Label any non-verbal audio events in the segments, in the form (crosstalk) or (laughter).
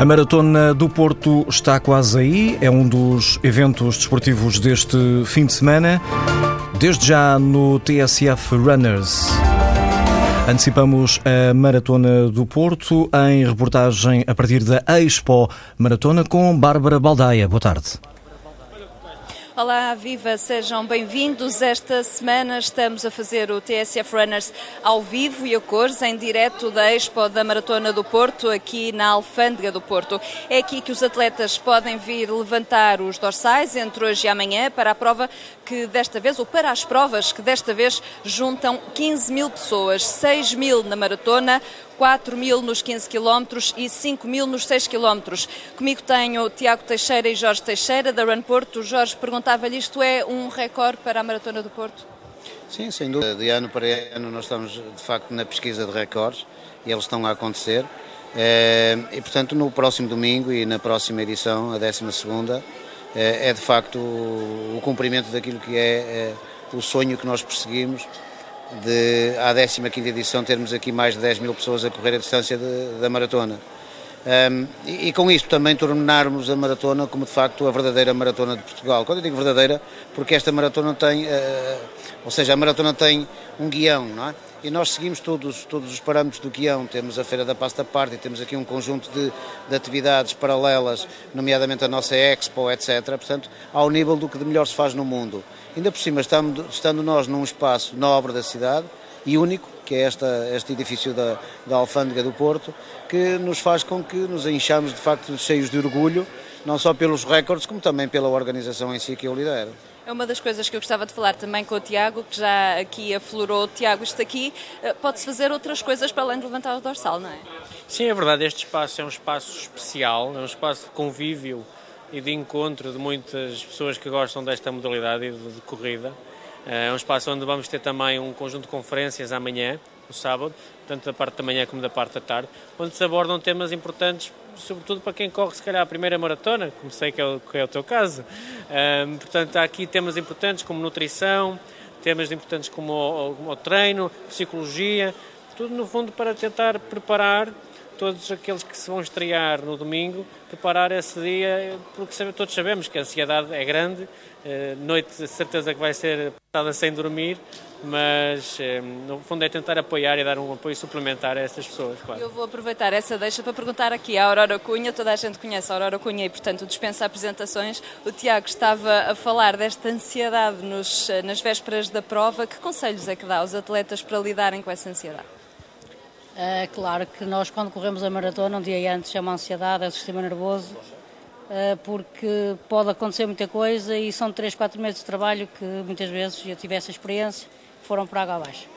A Maratona do Porto está quase aí, é um dos eventos desportivos deste fim de semana. Desde já no TSF Runners. Antecipamos a Maratona do Porto em reportagem a partir da Expo Maratona com Bárbara Baldaia. Boa tarde. Olá, viva, sejam bem-vindos. Esta semana estamos a fazer o TSF Runners ao vivo e a cores, em direto da Expo da Maratona do Porto, aqui na Alfândega do Porto. É aqui que os atletas podem vir levantar os dorsais entre hoje e amanhã para a prova que desta vez, ou para as provas que desta vez juntam 15 mil pessoas, 6 mil na maratona, 4 mil nos 15 quilómetros e 5 mil nos 6 quilómetros. Comigo tenho Tiago Teixeira e Jorge Teixeira, da Run Porto. Jorge, perguntava-lhe, isto é um recorde para a Maratona do Porto? Sim, sem dúvida. De ano para ano nós estamos, de facto, na pesquisa de recordes e eles estão a acontecer. Eh, e, portanto, no próximo domingo e na próxima edição, a 12 segunda, eh, é de facto o cumprimento daquilo que é eh, o sonho que nós perseguimos de, à 15 edição, termos aqui mais de 10 mil pessoas a correr a distância de, da maratona. Um, e, e, com isto também tornarmos a maratona como de facto a verdadeira maratona de Portugal. Quando eu digo verdadeira, porque esta maratona tem, uh, ou seja, a maratona tem um guião, não é? E nós seguimos todos, todos os parâmetros do guião. Temos a Feira da Pasta Parte, temos aqui um conjunto de, de, atividades paralelas, nomeadamente a nossa Expo, etc. Portanto, ao nível do que de melhor se faz no mundo. Ainda por cima, estando, estando nós num espaço nobre da cidade e único, que é esta, este edifício da, da Alfândega do Porto, que nos faz com que nos enchamos de facto cheios de orgulho, não só pelos recordes, como também pela organização em si que eu lidero. É uma das coisas que eu gostava de falar também com o Tiago, que já aqui aflorou. Tiago, isto aqui eh, pode-se fazer outras coisas para além de levantar o dorsal, não é? Sim, é verdade. Este espaço é um espaço especial, é um espaço de convívio e de encontro de muitas pessoas que gostam desta modalidade de, de corrida. Eh, é um espaço onde vamos ter também um conjunto de conferências amanhã, no sábado, tanto da parte da manhã como da parte da tarde, onde se abordam temas importantes, sobretudo para quem corre, se calhar, a primeira maratona, como sei que é o, que é o teu caso. Um, portanto, há aqui temas importantes como nutrição, temas importantes como o, o, o treino, psicologia, tudo no fundo para tentar preparar todos aqueles que se vão estrear no domingo, preparar esse dia, porque todos sabemos que a ansiedade é grande, eh, noite de certeza que vai ser passada sem dormir, mas eh, no fundo é tentar apoiar e dar um apoio suplementar a essas pessoas, claro. Eu vou aproveitar essa deixa para perguntar aqui à Aurora Cunha, toda a gente conhece a Aurora Cunha e portanto dispensa apresentações. O Tiago estava a falar desta ansiedade nos, nas vésperas da prova, que conselhos é que dá aos atletas para lidarem com essa ansiedade? É claro que nós, quando corremos a maratona, um dia antes, é uma ansiedade, é o sistema nervoso, é, porque pode acontecer muita coisa e são 3, 4 meses de trabalho que muitas vezes eu tive essa experiência, foram para água abaixo.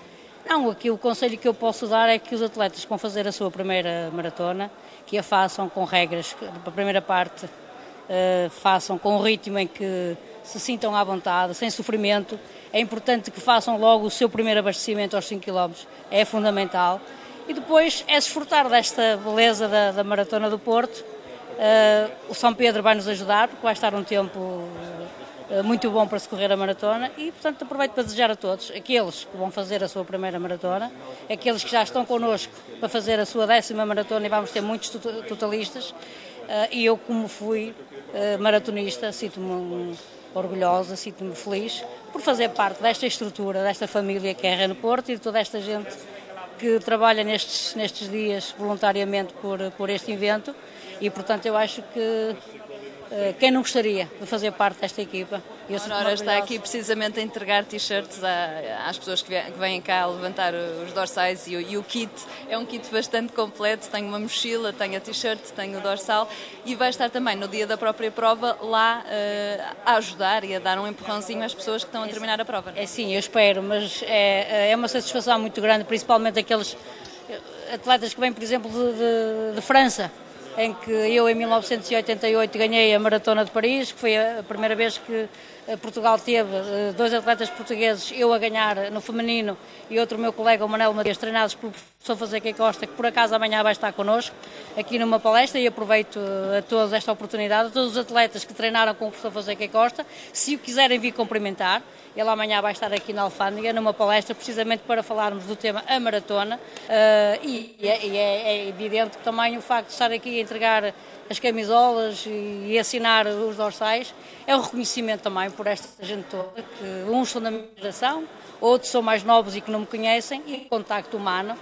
Não, aqui o conselho que eu posso dar é que os atletas que vão fazer a sua primeira maratona, que a façam com regras, a primeira parte uh, façam com um ritmo em que se sintam à vontade, sem sofrimento. É importante que façam logo o seu primeiro abastecimento aos 5 km, é fundamental e depois é desfrutar desta beleza da, da Maratona do Porto. Uh, o São Pedro vai nos ajudar, porque vai estar um tempo uh, muito bom para se correr a maratona e, portanto, aproveito para desejar a todos, aqueles que vão fazer a sua primeira maratona, aqueles que já estão connosco para fazer a sua décima maratona e vamos ter muitos totalistas. Uh, e eu, como fui maratonista, sinto-me orgulhosa, sinto-me feliz por fazer parte desta estrutura, desta família que é a Reno Porto e de toda esta gente que trabalha nestes, nestes dias voluntariamente por, por este evento e, portanto, eu acho que eh, quem não gostaria de fazer parte desta equipa? Eu a Aurora está aqui precisamente a entregar t-shirts às pessoas que vêm cá a levantar os dorsais e o, e o, kit é um kit bastante completo. Tenho uma mochila, tenho a t-shirt, tenho o dorsal e vai estar também no dia da própria prova lá uh, a ajudar e a dar um empurrãozinho às pessoas que estão a terminar a prova. É sim, eu espero, mas é, é uma satisfação muito grande, principalmente aqueles atletas que vêm, por exemplo, de, de, de França em que eu em 1988 ganhei a Maratona de Paris, que foi a primeira vez que eh, Portugal teve eh, dois atletas portugueses, eu a ganhar no feminino e outro meu colega, o Manel Matias, treinados pelo professor Fonseca Costa, que por acaso amanhã vai estar connosco. aqui numa palestra e aproveito a todos esta oportunidade, a todos os atletas que treinaram com o professor Fonseca Costa, se o quiserem vir cumprimentar, ele amanhã vai estar aqui na Alfândega numa palestra precisamente para falarmos do tema a maratona uh, e, é, e é, é, evidente que também o facto de estar aqui a entregar as camisolas e, e assinar os dorsais é um reconhecimento também por esta gente toda, que uns são da minha geração, outros são mais novos e que não me conhecem e o contacto humano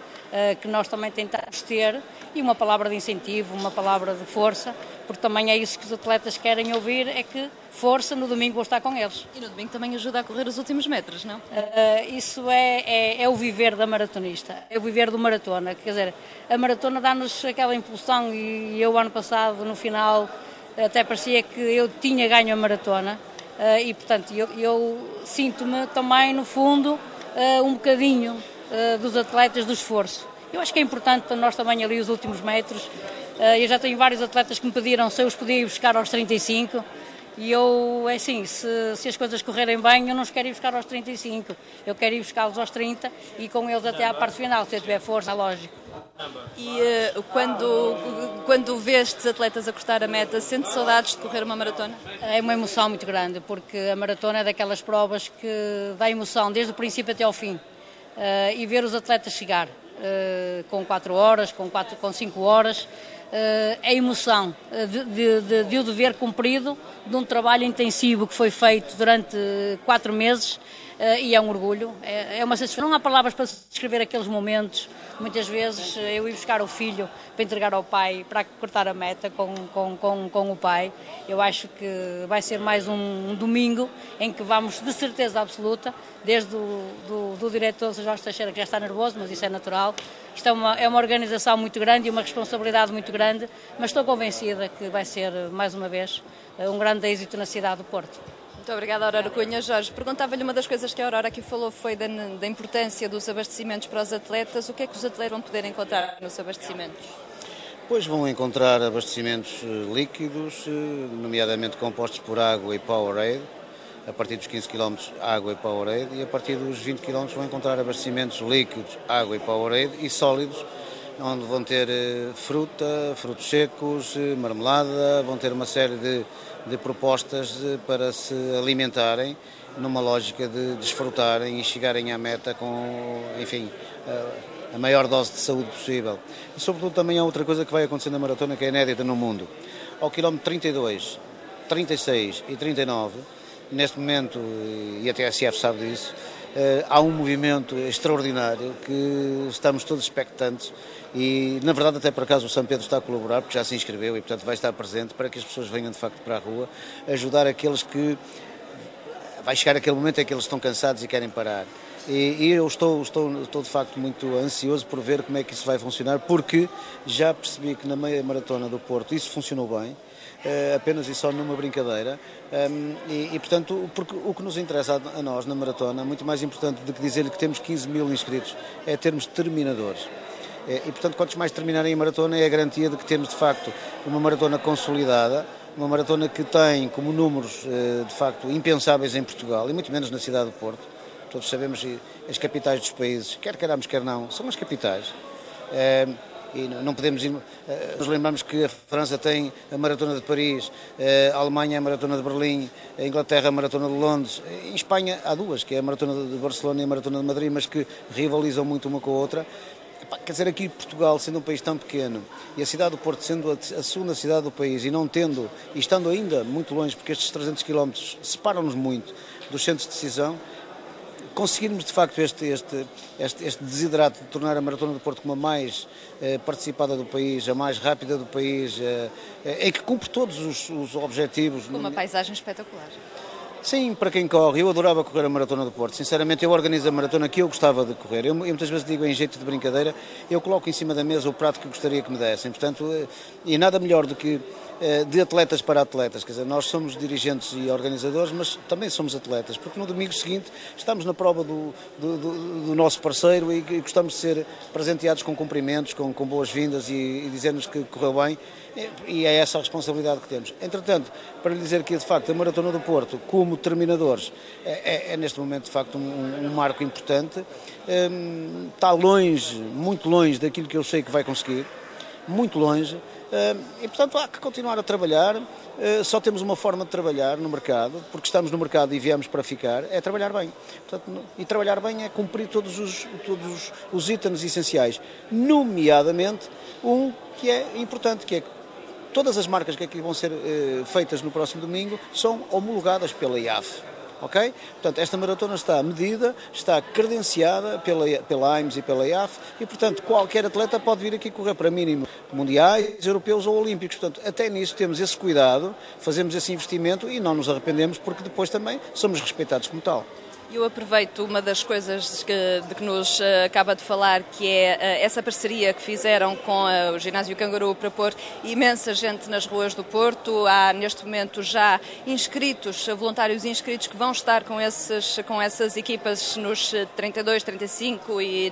que nós também tentamos ter e uma palavra de incentivo, uma palavra de força, porque também é isso que os atletas querem ouvir, é que força, no domingo vou estar com eles. E no domingo também ajuda a correr os últimos metros, não? Uh, isso é, é, é, o viver da maratonista, é o viver do maratona. Quer dizer, a maratona dá-nos aquela impulsão e eu ano passado, no final, até parecia que eu tinha ganho a maratona uh, e, portanto, eu, eu sinto-me também, no fundo, uh, um bocadinho dos atletas do esforço. Eu acho que é importante para nós também ali os últimos metros. Eu já tenho vários atletas que me pediram se eu os podia ir buscar aos 35 e eu, é assim, se, se, as coisas correrem bem, eu não os quero ir buscar aos 35, eu quero ir buscá-los aos 30 e com eles até à parte final, se eu tiver força, lógico. E uh, quando, quando vês estes atletas a cortar a meta, sentes saudades de correr uma maratona? É uma emoção muito grande, porque a maratona é daquelas provas que dá emoção desde o princípio até ao fim. Uh, e ver os atletas chegar uh, com 4 horas, com 5 com horas, uh, a emoção de, de, de, de o dever cumprido de um trabalho intensivo que foi feito durante quatro meses e é um orgulho, é, é, uma satisfação. Não há palavras para descrever aqueles momentos. Muitas vezes eh, eu ir buscar o filho para entregar ao pai, para cortar a meta com, com, com, com o pai. Eu acho que vai ser mais um, um domingo em que vamos, de certeza absoluta, desde o do, do diretor Jorge Teixeira, que já está nervoso, mas isso é natural. Isto é uma, é uma organização muito grande e uma responsabilidade muito grande, mas estou convencida que vai ser, mais uma vez, um grande êxito na cidade do Porto. Muito obrigada, Aurora Cunha. Jorge, perguntava-lhe uma das coisas que a Aurora aqui falou foi da, da, importância dos abastecimentos para os atletas. O que é que os atletas vão poder encontrar nos abastecimentos? Pois vão encontrar abastecimentos eh, líquidos, eh, nomeadamente compostos por água e Powerade, a partir dos 15 km água e Powerade, e a partir dos 20 km vão encontrar abastecimentos líquidos, água e Powerade, e sólidos, onde vão ter eh, fruta, frutos secos, marmelada, vão ter uma série de de propostas para se alimentarem numa lógica de desfrutarem e chegarem à meta com, enfim, a maior dose de saúde possível. E sobretudo também há outra coisa que vai acontecer na maratona que é inédita no mundo. Ao quilómetro 32, 36 e 39, neste momento, e a TSF sabe disso, eh, há um movimento extraordinário que estamos todos expectantes e, na verdade, até por acaso o São Pedro está a colaborar, porque já se inscreveu e, portanto, vai estar presente para que as pessoas venham de facto para a rua ajudar aqueles que. Vai chegar aquele momento em que eles estão cansados e querem parar. E, e, eu estou, estou, estou de facto muito ansioso por ver como é que isso vai funcionar, porque já percebi que na meia maratona do Porto isso funcionou bem. Uh, apenas e só numa brincadeira. Ehm, e, e, portanto, porque o que nos interessa a, nós na maratona, muito mais importante do que dizer-lhe que temos 15 mil inscritos, é termos terminadores. Eh, e, portanto, quantos mais terminarem a maratona, é a garantia de que temos, de facto, uma maratona consolidada, uma maratona que tem como números, eh, de facto, impensáveis em Portugal, e muito menos na cidade do Porto. Todos sabemos que as capitais dos países, quer queiramos, quer não, são as capitais. Eh, e não podemos ir. Nos lembramos que a França tem a Maratona de Paris, a Alemanha a Maratona de Berlim, a Inglaterra a Maratona de Londres. Em Espanha há duas, que é a Maratona de Barcelona e a Maratona de Madrid, mas que rivalizam muito uma com a outra. Quer dizer, aqui Portugal, sendo um país tão pequeno, e a cidade do Porto sendo a segunda cidade do país, e não tendo, e estando ainda muito longe, porque estes 300 km separam-nos muito dos centros de decisão, conseguirmos de facto este, este, este, este desidrato de tornar a Maratona do Porto como a mais eh, participada do país, a mais rápida do país, eh, eh, que cumpre todos os, os objetivos. Com uma paisagem espetacular. Sim, para quem corre, eu adorava correr a Maratona do Porto. Sinceramente, eu organizo a maratona que eu gostava de correr. Eu, eu, muitas vezes digo em jeito de brincadeira, eu coloco em cima da mesa o prato que gostaria que me dessem. Portanto, eh, e nada melhor do que eh, de atletas para atletas. Quer dizer, nós somos dirigentes e organizadores, mas também somos atletas, porque no domingo seguinte estamos na prova do, do, do, do nosso parceiro e, gostamos de ser presenteados com cumprimentos, com, com boas-vindas e, e dizer-nos que correu bem. E é essa a responsabilidade que temos. Entretanto, para lhe dizer que de facto a Maratona do Porto, como terminadores, é, é, é neste momento de facto um, um marco importante. Um, está longe, muito longe daquilo que eu sei que vai conseguir muito longe. Eh, e, portanto, há que continuar a trabalhar. Eh, só temos uma forma de trabalhar no mercado, porque estamos no mercado e viemos para ficar, é trabalhar bem. Portanto, e trabalhar bem é cumprir todos os, todos os itens essenciais, nomeadamente um que é importante, que é todas as marcas que aqui vão ser feitas no próximo domingo são homologadas pela IAF ok? Portanto, esta maratona está medida, está credenciada pela, pela AIMS e pela IAF e, portanto, qualquer atleta pode vir aqui correr para mínimo mundiais, europeus ou olímpicos. Portanto, até nisso temos esse cuidado, fazemos esse investimento e não nos arrependemos porque depois também somos respeitados como tal. Eu aproveito uma das coisas que, de que nos uh, acaba de falar, que é uh, essa parceria que fizeram com uh, o Ginásio Canguru para pôr imensa gente nas ruas do Porto. Há neste momento já inscritos, voluntários inscritos que vão estar com, esses, com essas equipas nos 32, 35 e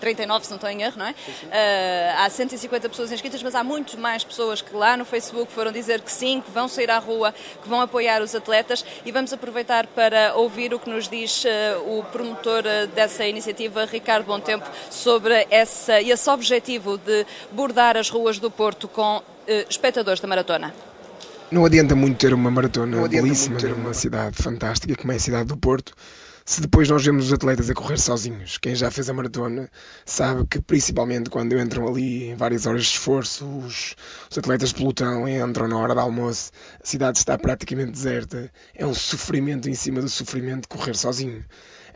39, se não estou em erro, não é? Uh, há 150 pessoas inscritas, mas há muito mais pessoas que lá no Facebook foram dizer que sim, que vão sair à rua, que vão apoiar os atletas e vamos aproveitar para ouvir o que nos diz uh, o promotor uh, dessa iniciativa, Ricardo Tempo, sobre essa, esse objetivo de bordar as ruas do Porto com espectadores da maratona. Não adianta muito ter uma maratona belíssima ter uma cidade fantástica como é a cidade do Porto se depois nós vemos os atletas a correr sozinhos, quem já fez a maratona sabe que principalmente quando entram ali em várias horas de esforço, os, os atletas de pelotão entram na hora do almoço, a cidade está praticamente deserta, é um sofrimento em cima do sofrimento correr sozinho.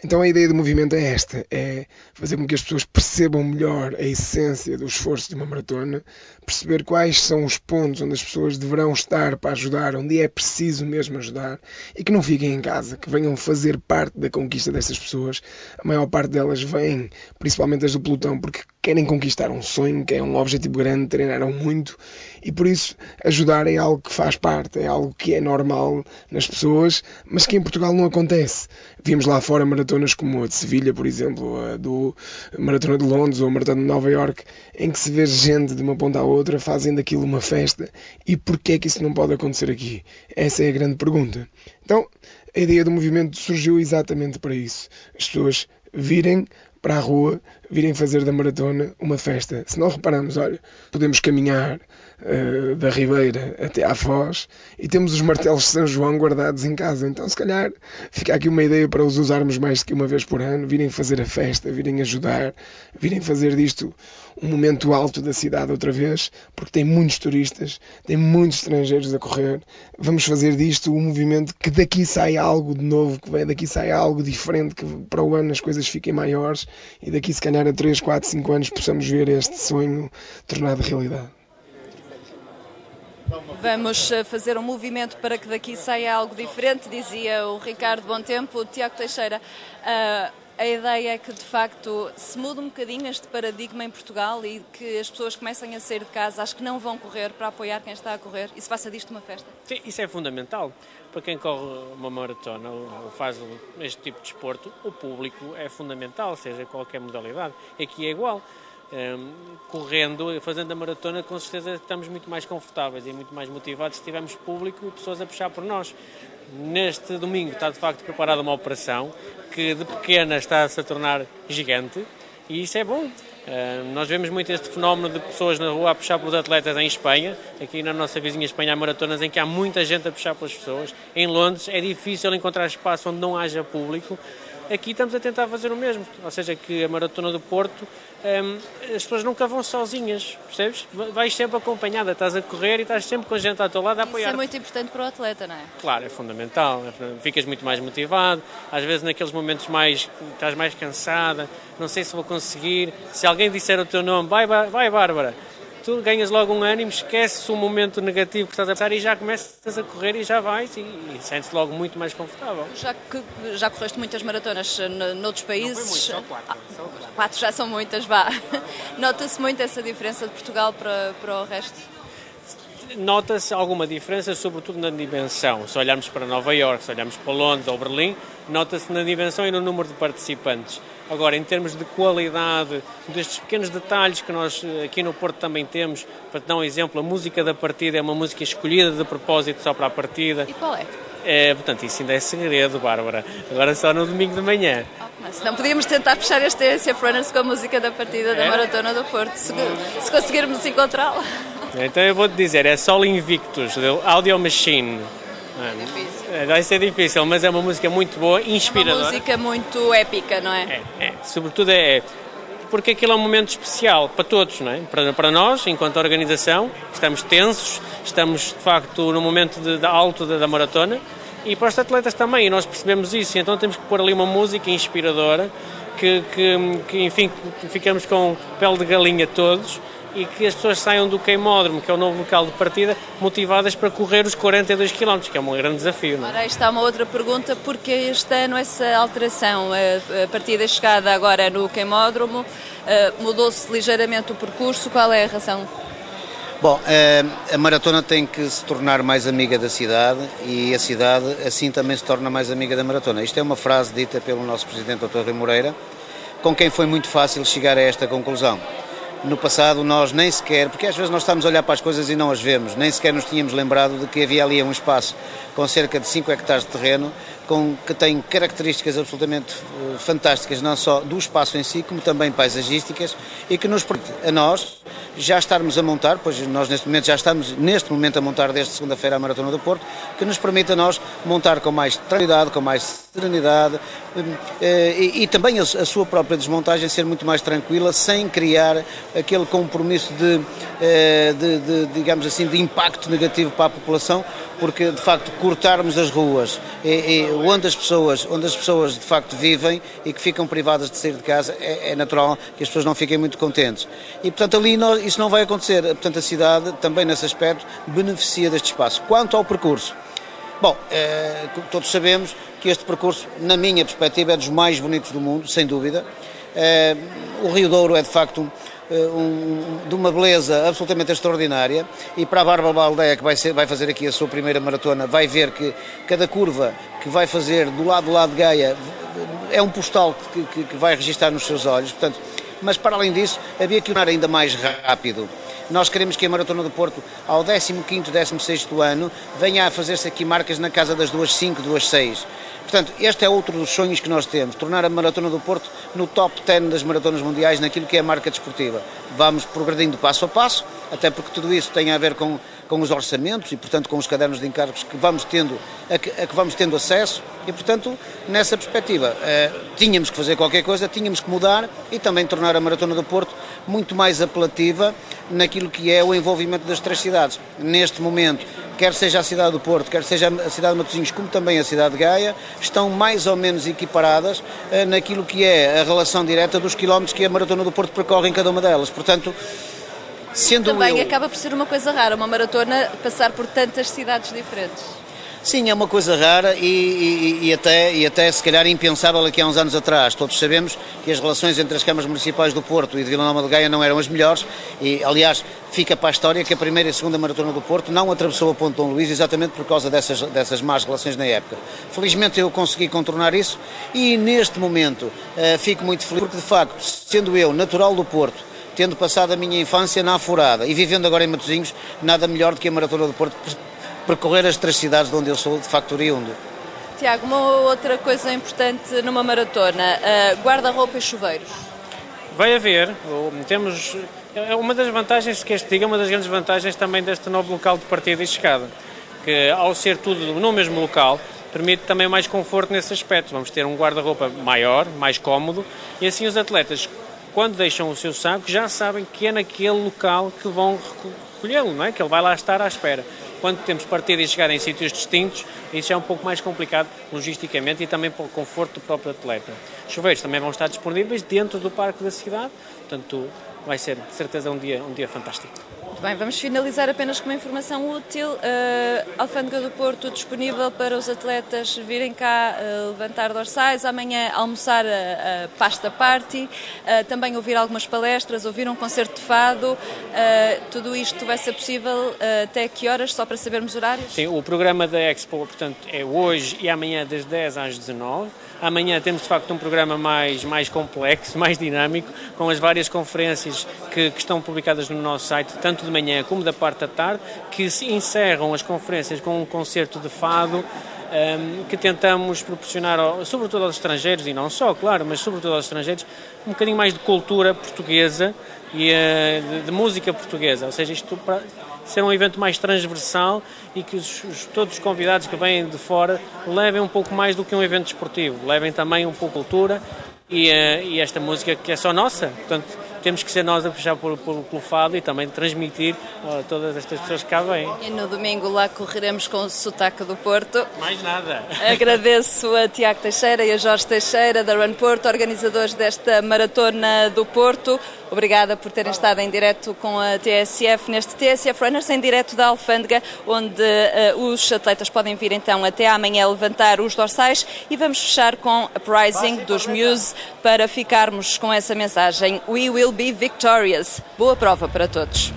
Então a ideia do movimento é esta: é fazer com que as pessoas percebam melhor a essência do esforço de uma maratona, perceber quais são os pontos onde as pessoas deverão estar para ajudar, onde é preciso mesmo ajudar, e que não fiquem em casa, que venham fazer parte da conquista dessas pessoas. A maior parte delas vem, principalmente as do pelotão, porque querem conquistar um sonho, que é um objetivo grande, treinaram muito e por isso ajudar é algo que faz parte, é algo que é normal nas pessoas, mas que em Portugal não acontece. Vimos lá fora maratonas como a de Sevilha, por exemplo, a do Maratona de Londres ou a Maratona de Nova York, em que se vê gente de uma ponta à outra fazendo daquilo uma festa. E porquê é que isso não pode acontecer aqui? Essa é a grande pergunta. Então, a ideia do movimento surgiu exatamente para isso. As pessoas virem para a rua, virem fazer da maratona uma festa. Se não reparamos, olha, podemos caminhar uh, da Ribeira até à Foz e temos os martelos de São João guardados em casa. Então, se calhar, fica aqui uma ideia para os usarmos mais do que uma vez por ano, virem fazer a festa, virem ajudar, virem fazer disto um momento alto da cidade outra vez, porque tem muitos turistas, tem muitos estrangeiros a correr. Vamos fazer disto um movimento que daqui sai algo de novo, que daqui sai algo diferente, que para o ano as coisas fiquem maiores e daqui se calhar a 3, 4, 5 anos possamos ver este sonho tornado realidade. Vamos eh, fazer um movimento para que daqui saia algo diferente, dizia o Ricardo Bom Tempo. Tiago Teixeira, uh, a ideia é que de facto se mude um bocadinho este paradigma em Portugal e que as pessoas comecem a sair de casa, acho que não vão correr para apoiar quem está a correr e se faça disto uma festa. Sim, isso é fundamental. Para quem corre uma maratona ou faz este tipo de esporte, o público é fundamental, seja qualquer modalidade. Aqui é igual. Um, correndo, fazendo a maratona, com certeza estamos muito mais confortáveis e muito mais motivados se tivermos público e pessoas a puxar por nós. Neste domingo está de facto preparada uma operação que de pequena está-se a tornar gigante e isso é bom. Uh, nós vemos muito este fenómeno de pessoas na rua a puxar pelos atletas em Espanha. Aqui na nossa vizinha Espanha há maratonas em que há muita gente a puxar pelas pessoas. Em Londres é difícil encontrar espaço onde não haja público aqui estamos a tentar fazer o mesmo, ou seja, que a Maratona do Porto, um, as pessoas nunca vão sozinhas, percebes? Vais sempre acompanhada, estás a correr e estás sempre com gente ao teu lado a apoiar. Isso é muito importante para o atleta, não é? Claro, é fundamental, ficas muito mais motivado, às vezes naqueles momentos mais, estás mais cansada, não sei se vou conseguir, se alguém disser o teu nome, vai, vai Bárbara, tu ganhas logo um ânimo, esqueces o momento negativo que estás a passar e já começas a correr e já vais e, e sentes logo muito mais confortável. Já, que, já correste muitas maratonas noutros países? Não foi muito, só quatro. Ah, quatro já são muitas, vá. (laughs) Nota-se muito essa diferença de Portugal para, para o resto? Nota-se alguma diferença, sobretudo na dimensão. Se olharmos para Nova Iorque, se olharmos para Londres ou Berlim, nota-se na dimensão e no número de participantes. Agora, em termos de qualidade, destes pequenos detalhes que nós eh, aqui no Porto também temos, para te dar um exemplo, a música da partida é uma música escolhida de propósito só para a partida. E qual é? É, portanto, isso ainda é segredo, Bárbara. Agora só no domingo de manhã. Mas não podíamos tentar fechar este TSF Runners com a música da partida da é? Maratona do Porto, se, se conseguirmos encontrá-la. Então eu vou-te dizer, é Sol Invictus, do Audio Machine. É, vai ser difícil, mas é uma música muito boa, inspiradora. É uma música muito épica, não é? É, é. sobretudo é porque aquilo é um momento especial para todos, não é? Para, para nós, enquanto organização, estamos tensos, estamos de facto no momento de, de alto da, da maratona e para os atletas também, e nós percebemos isso, então temos que pôr ali uma música inspiradora que, que, que enfim, ficamos com pele de galinha todos e que as pessoas saiam do queimódromo, que é o novo local de partida, motivadas para correr os 42 km, que é um grande desafio. Não é? Ora, está uma outra pergunta, porque este ano essa alteração, a partida chegada agora no queimódromo, eh, mudou-se ligeiramente o percurso, qual é a razão? Bom, eh, a maratona tem que se tornar mais amiga da cidade e a cidade assim também se torna mais amiga da maratona. Isto é uma frase dita pelo nosso presidente Dr. Rui Moreira, com quem foi muito fácil chegar a esta conclusão no passado nós nem sequer, porque às vezes nós estamos a olhar para as coisas e não as vemos, nem sequer nos tínhamos lembrado de que havia ali um espaço com cerca de 5 hectares de terreno, com, que tem características absolutamente uh, fantásticas, não só do espaço em si, como também paisagísticas, e que nos permite a nós já estarmos a montar, pois nós neste momento já estamos neste momento a montar desde segunda-feira a Maratona do Porto, que nos permite a nós montar com mais tranquilidade, com mais serenidade um, eh, e, e, também a, a, sua própria desmontagem ser muito mais tranquila, sem criar aquele compromisso de, eh, de, de digamos assim, de impacto negativo para a população, porque de facto cortarmos as ruas e, e, onde as pessoas onde as pessoas de facto vivem e que ficam privadas de sair de casa é, é natural que as pessoas não fiquem muito contentes. E portanto ali nós, isso não vai acontecer. Portanto a cidade também nesse aspecto beneficia deste espaço. Quanto ao percurso bom eh, todos sabemos que este percurso na minha perspectiva é dos mais bonitos do mundo sem dúvida. Eh, o Rio Douro é de facto um, de uma beleza absolutamente extraordinária e para a Bárbara Baldeia que vai, ser, vai fazer aqui a sua primeira maratona vai ver que cada curva que vai fazer do lado do lado de Gaia é um postal que, que, que vai registrar nos seus olhos, portanto, mas para além disso havia que ir ainda mais rápido. Nós queremos que a Maratona do Porto, ao 15º, 16º ano, venha a fazer-se aqui marcas na casa das 2.5, 2.6. Portanto, este é outro dos sonhos que nós temos, tornar a Maratona do Porto no top 10 das maratonas mundiais naquilo que é a marca desportiva. Vamos progredindo passo a passo, até porque tudo isso tem a ver com, com os orçamentos e, portanto, com os cadernos de encargos que vamos tendo, a que, a que vamos tendo acesso e, portanto, nessa perspectiva, eh, tínhamos que fazer qualquer coisa, tínhamos que mudar e também tornar a Maratona do Porto muito mais apelativa naquilo que é o envolvimento das três cidades. Neste momento, quer seja a cidade do Porto, quer seja a cidade de Matosinhos, como também a cidade de Gaia, estão mais ou menos equiparadas eh, naquilo que é a relação direta dos quilómetros que a Maratona do Porto percorre em cada uma delas. Portanto, sendo Também eu... acaba por ser uma coisa rara, uma maratona passar por tantas cidades diferentes. Sim, é uma coisa rara e, e, e, até, e até se calhar impensável aqui há uns anos atrás. Todos sabemos que as relações entre as câmaras municipais do Porto e de Vila Nova de Gaia não eram as melhores e, aliás, fica para a história que a primeira e a segunda maratona do Porto não atravessou a Ponte Dom Luís exatamente por causa dessas, dessas más relações na época. Felizmente eu consegui contornar isso e neste momento uh, fico muito feliz porque, de facto, sendo eu natural do Porto, tendo passado a minha infância na Afurada e vivendo agora em Matosinhos, nada melhor do que a Maratona do Porto percorrer as três cidades de onde eu sou de facto oriundo. Tiago, uma outra coisa importante numa maratona, uh, guarda-roupa e chuveiros. Vai haver, temos é uma das vantagens, se queres diga, uma das grandes vantagens também deste novo local de partida e chegada, que ao ser tudo no mesmo local, permite também mais conforto nesse aspecto. Vamos ter um guarda-roupa maior, mais cómodo, e assim os atletas, quando deixam o seu saco, já sabem que é naquele local que vão recolhê-lo, não é? Que ele vai lá estar à espera quando temos partida e chegar em sítios distintos, isso é um pouco mais complicado logisticamente e também para o conforto do próprio atleta. Chuveiros também vão estar disponíveis dentro do parque da cidade, portanto vai ser de certeza um dia, um dia fantástico. Bem, vamos finalizar apenas com uma informação útil. Uh, Alfândega do Porto disponível para os atletas virem cá uh, levantar dorsais, amanhã almoçar a, a pasta party, uh, também ouvir algumas palestras, ouvir um concerto de fado. Uh, tudo isto vai ser possível até que horas, só para sabermos horários? Sim, o programa da Expo, portanto, é hoje e amanhã das 10 às 19 Amanhã temos de facto um programa mais, mais complexo, (laughs) mais dinâmico, com as várias conferências que, que, estão publicadas no nosso site, tanto de manhã como da parte da tarde, que se encerram as conferências com um concerto de fado um, que tentamos proporcionar, sobretudo aos estrangeiros, e não só, claro, mas sobretudo aos estrangeiros, um bocadinho mais de cultura portuguesa e uh, de, música portuguesa. Ou seja, isto ser um evento mais transversal e que os, os, todos os convidados que vêm de fora levem um pouco mais do que um evento esportivo, levem também um pouco cultura e, uh, e esta música que é só nossa. Portanto, temos que ser nós a puxar pelo, pelo, pelo fado e também transmitir a todas estas pessoas que cá vêm. E no domingo lá correremos com o sotaque do Porto. Mais nada. Agradeço a Tiago Teixeira e a Jorge Teixeira da Run Porto, organizadores desta maratona do Porto. Obrigada por terem estado em direto com a TSF, neste TSF Runners em direto da Alfândega, onde uh, os atletas podem vir então até amanhã levantar os dorsais e vamos fechar com Uprising dos Muse para ficarmos com essa mensagem. We will be victorious. Boa prova para todos.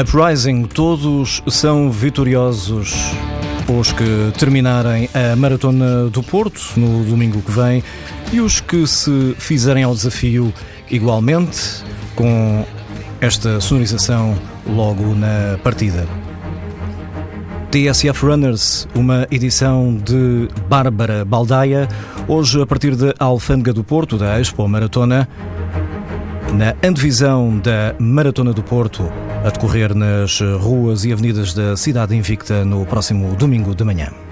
Uprising, todos são vitoriosos. Os que terminarem a Maratona do Porto no domingo que vem e os que se fizerem ao desafio igualmente, com esta sonorização logo na partida. TSF Runners, uma edição de Bárbara Baldaia, hoje a partir da Alfândega do Porto, da Expo Maratona, na antevisão da Maratona do Porto a decorrer nas ruas e avenidas da cidade invicta no próximo domingo de manhã.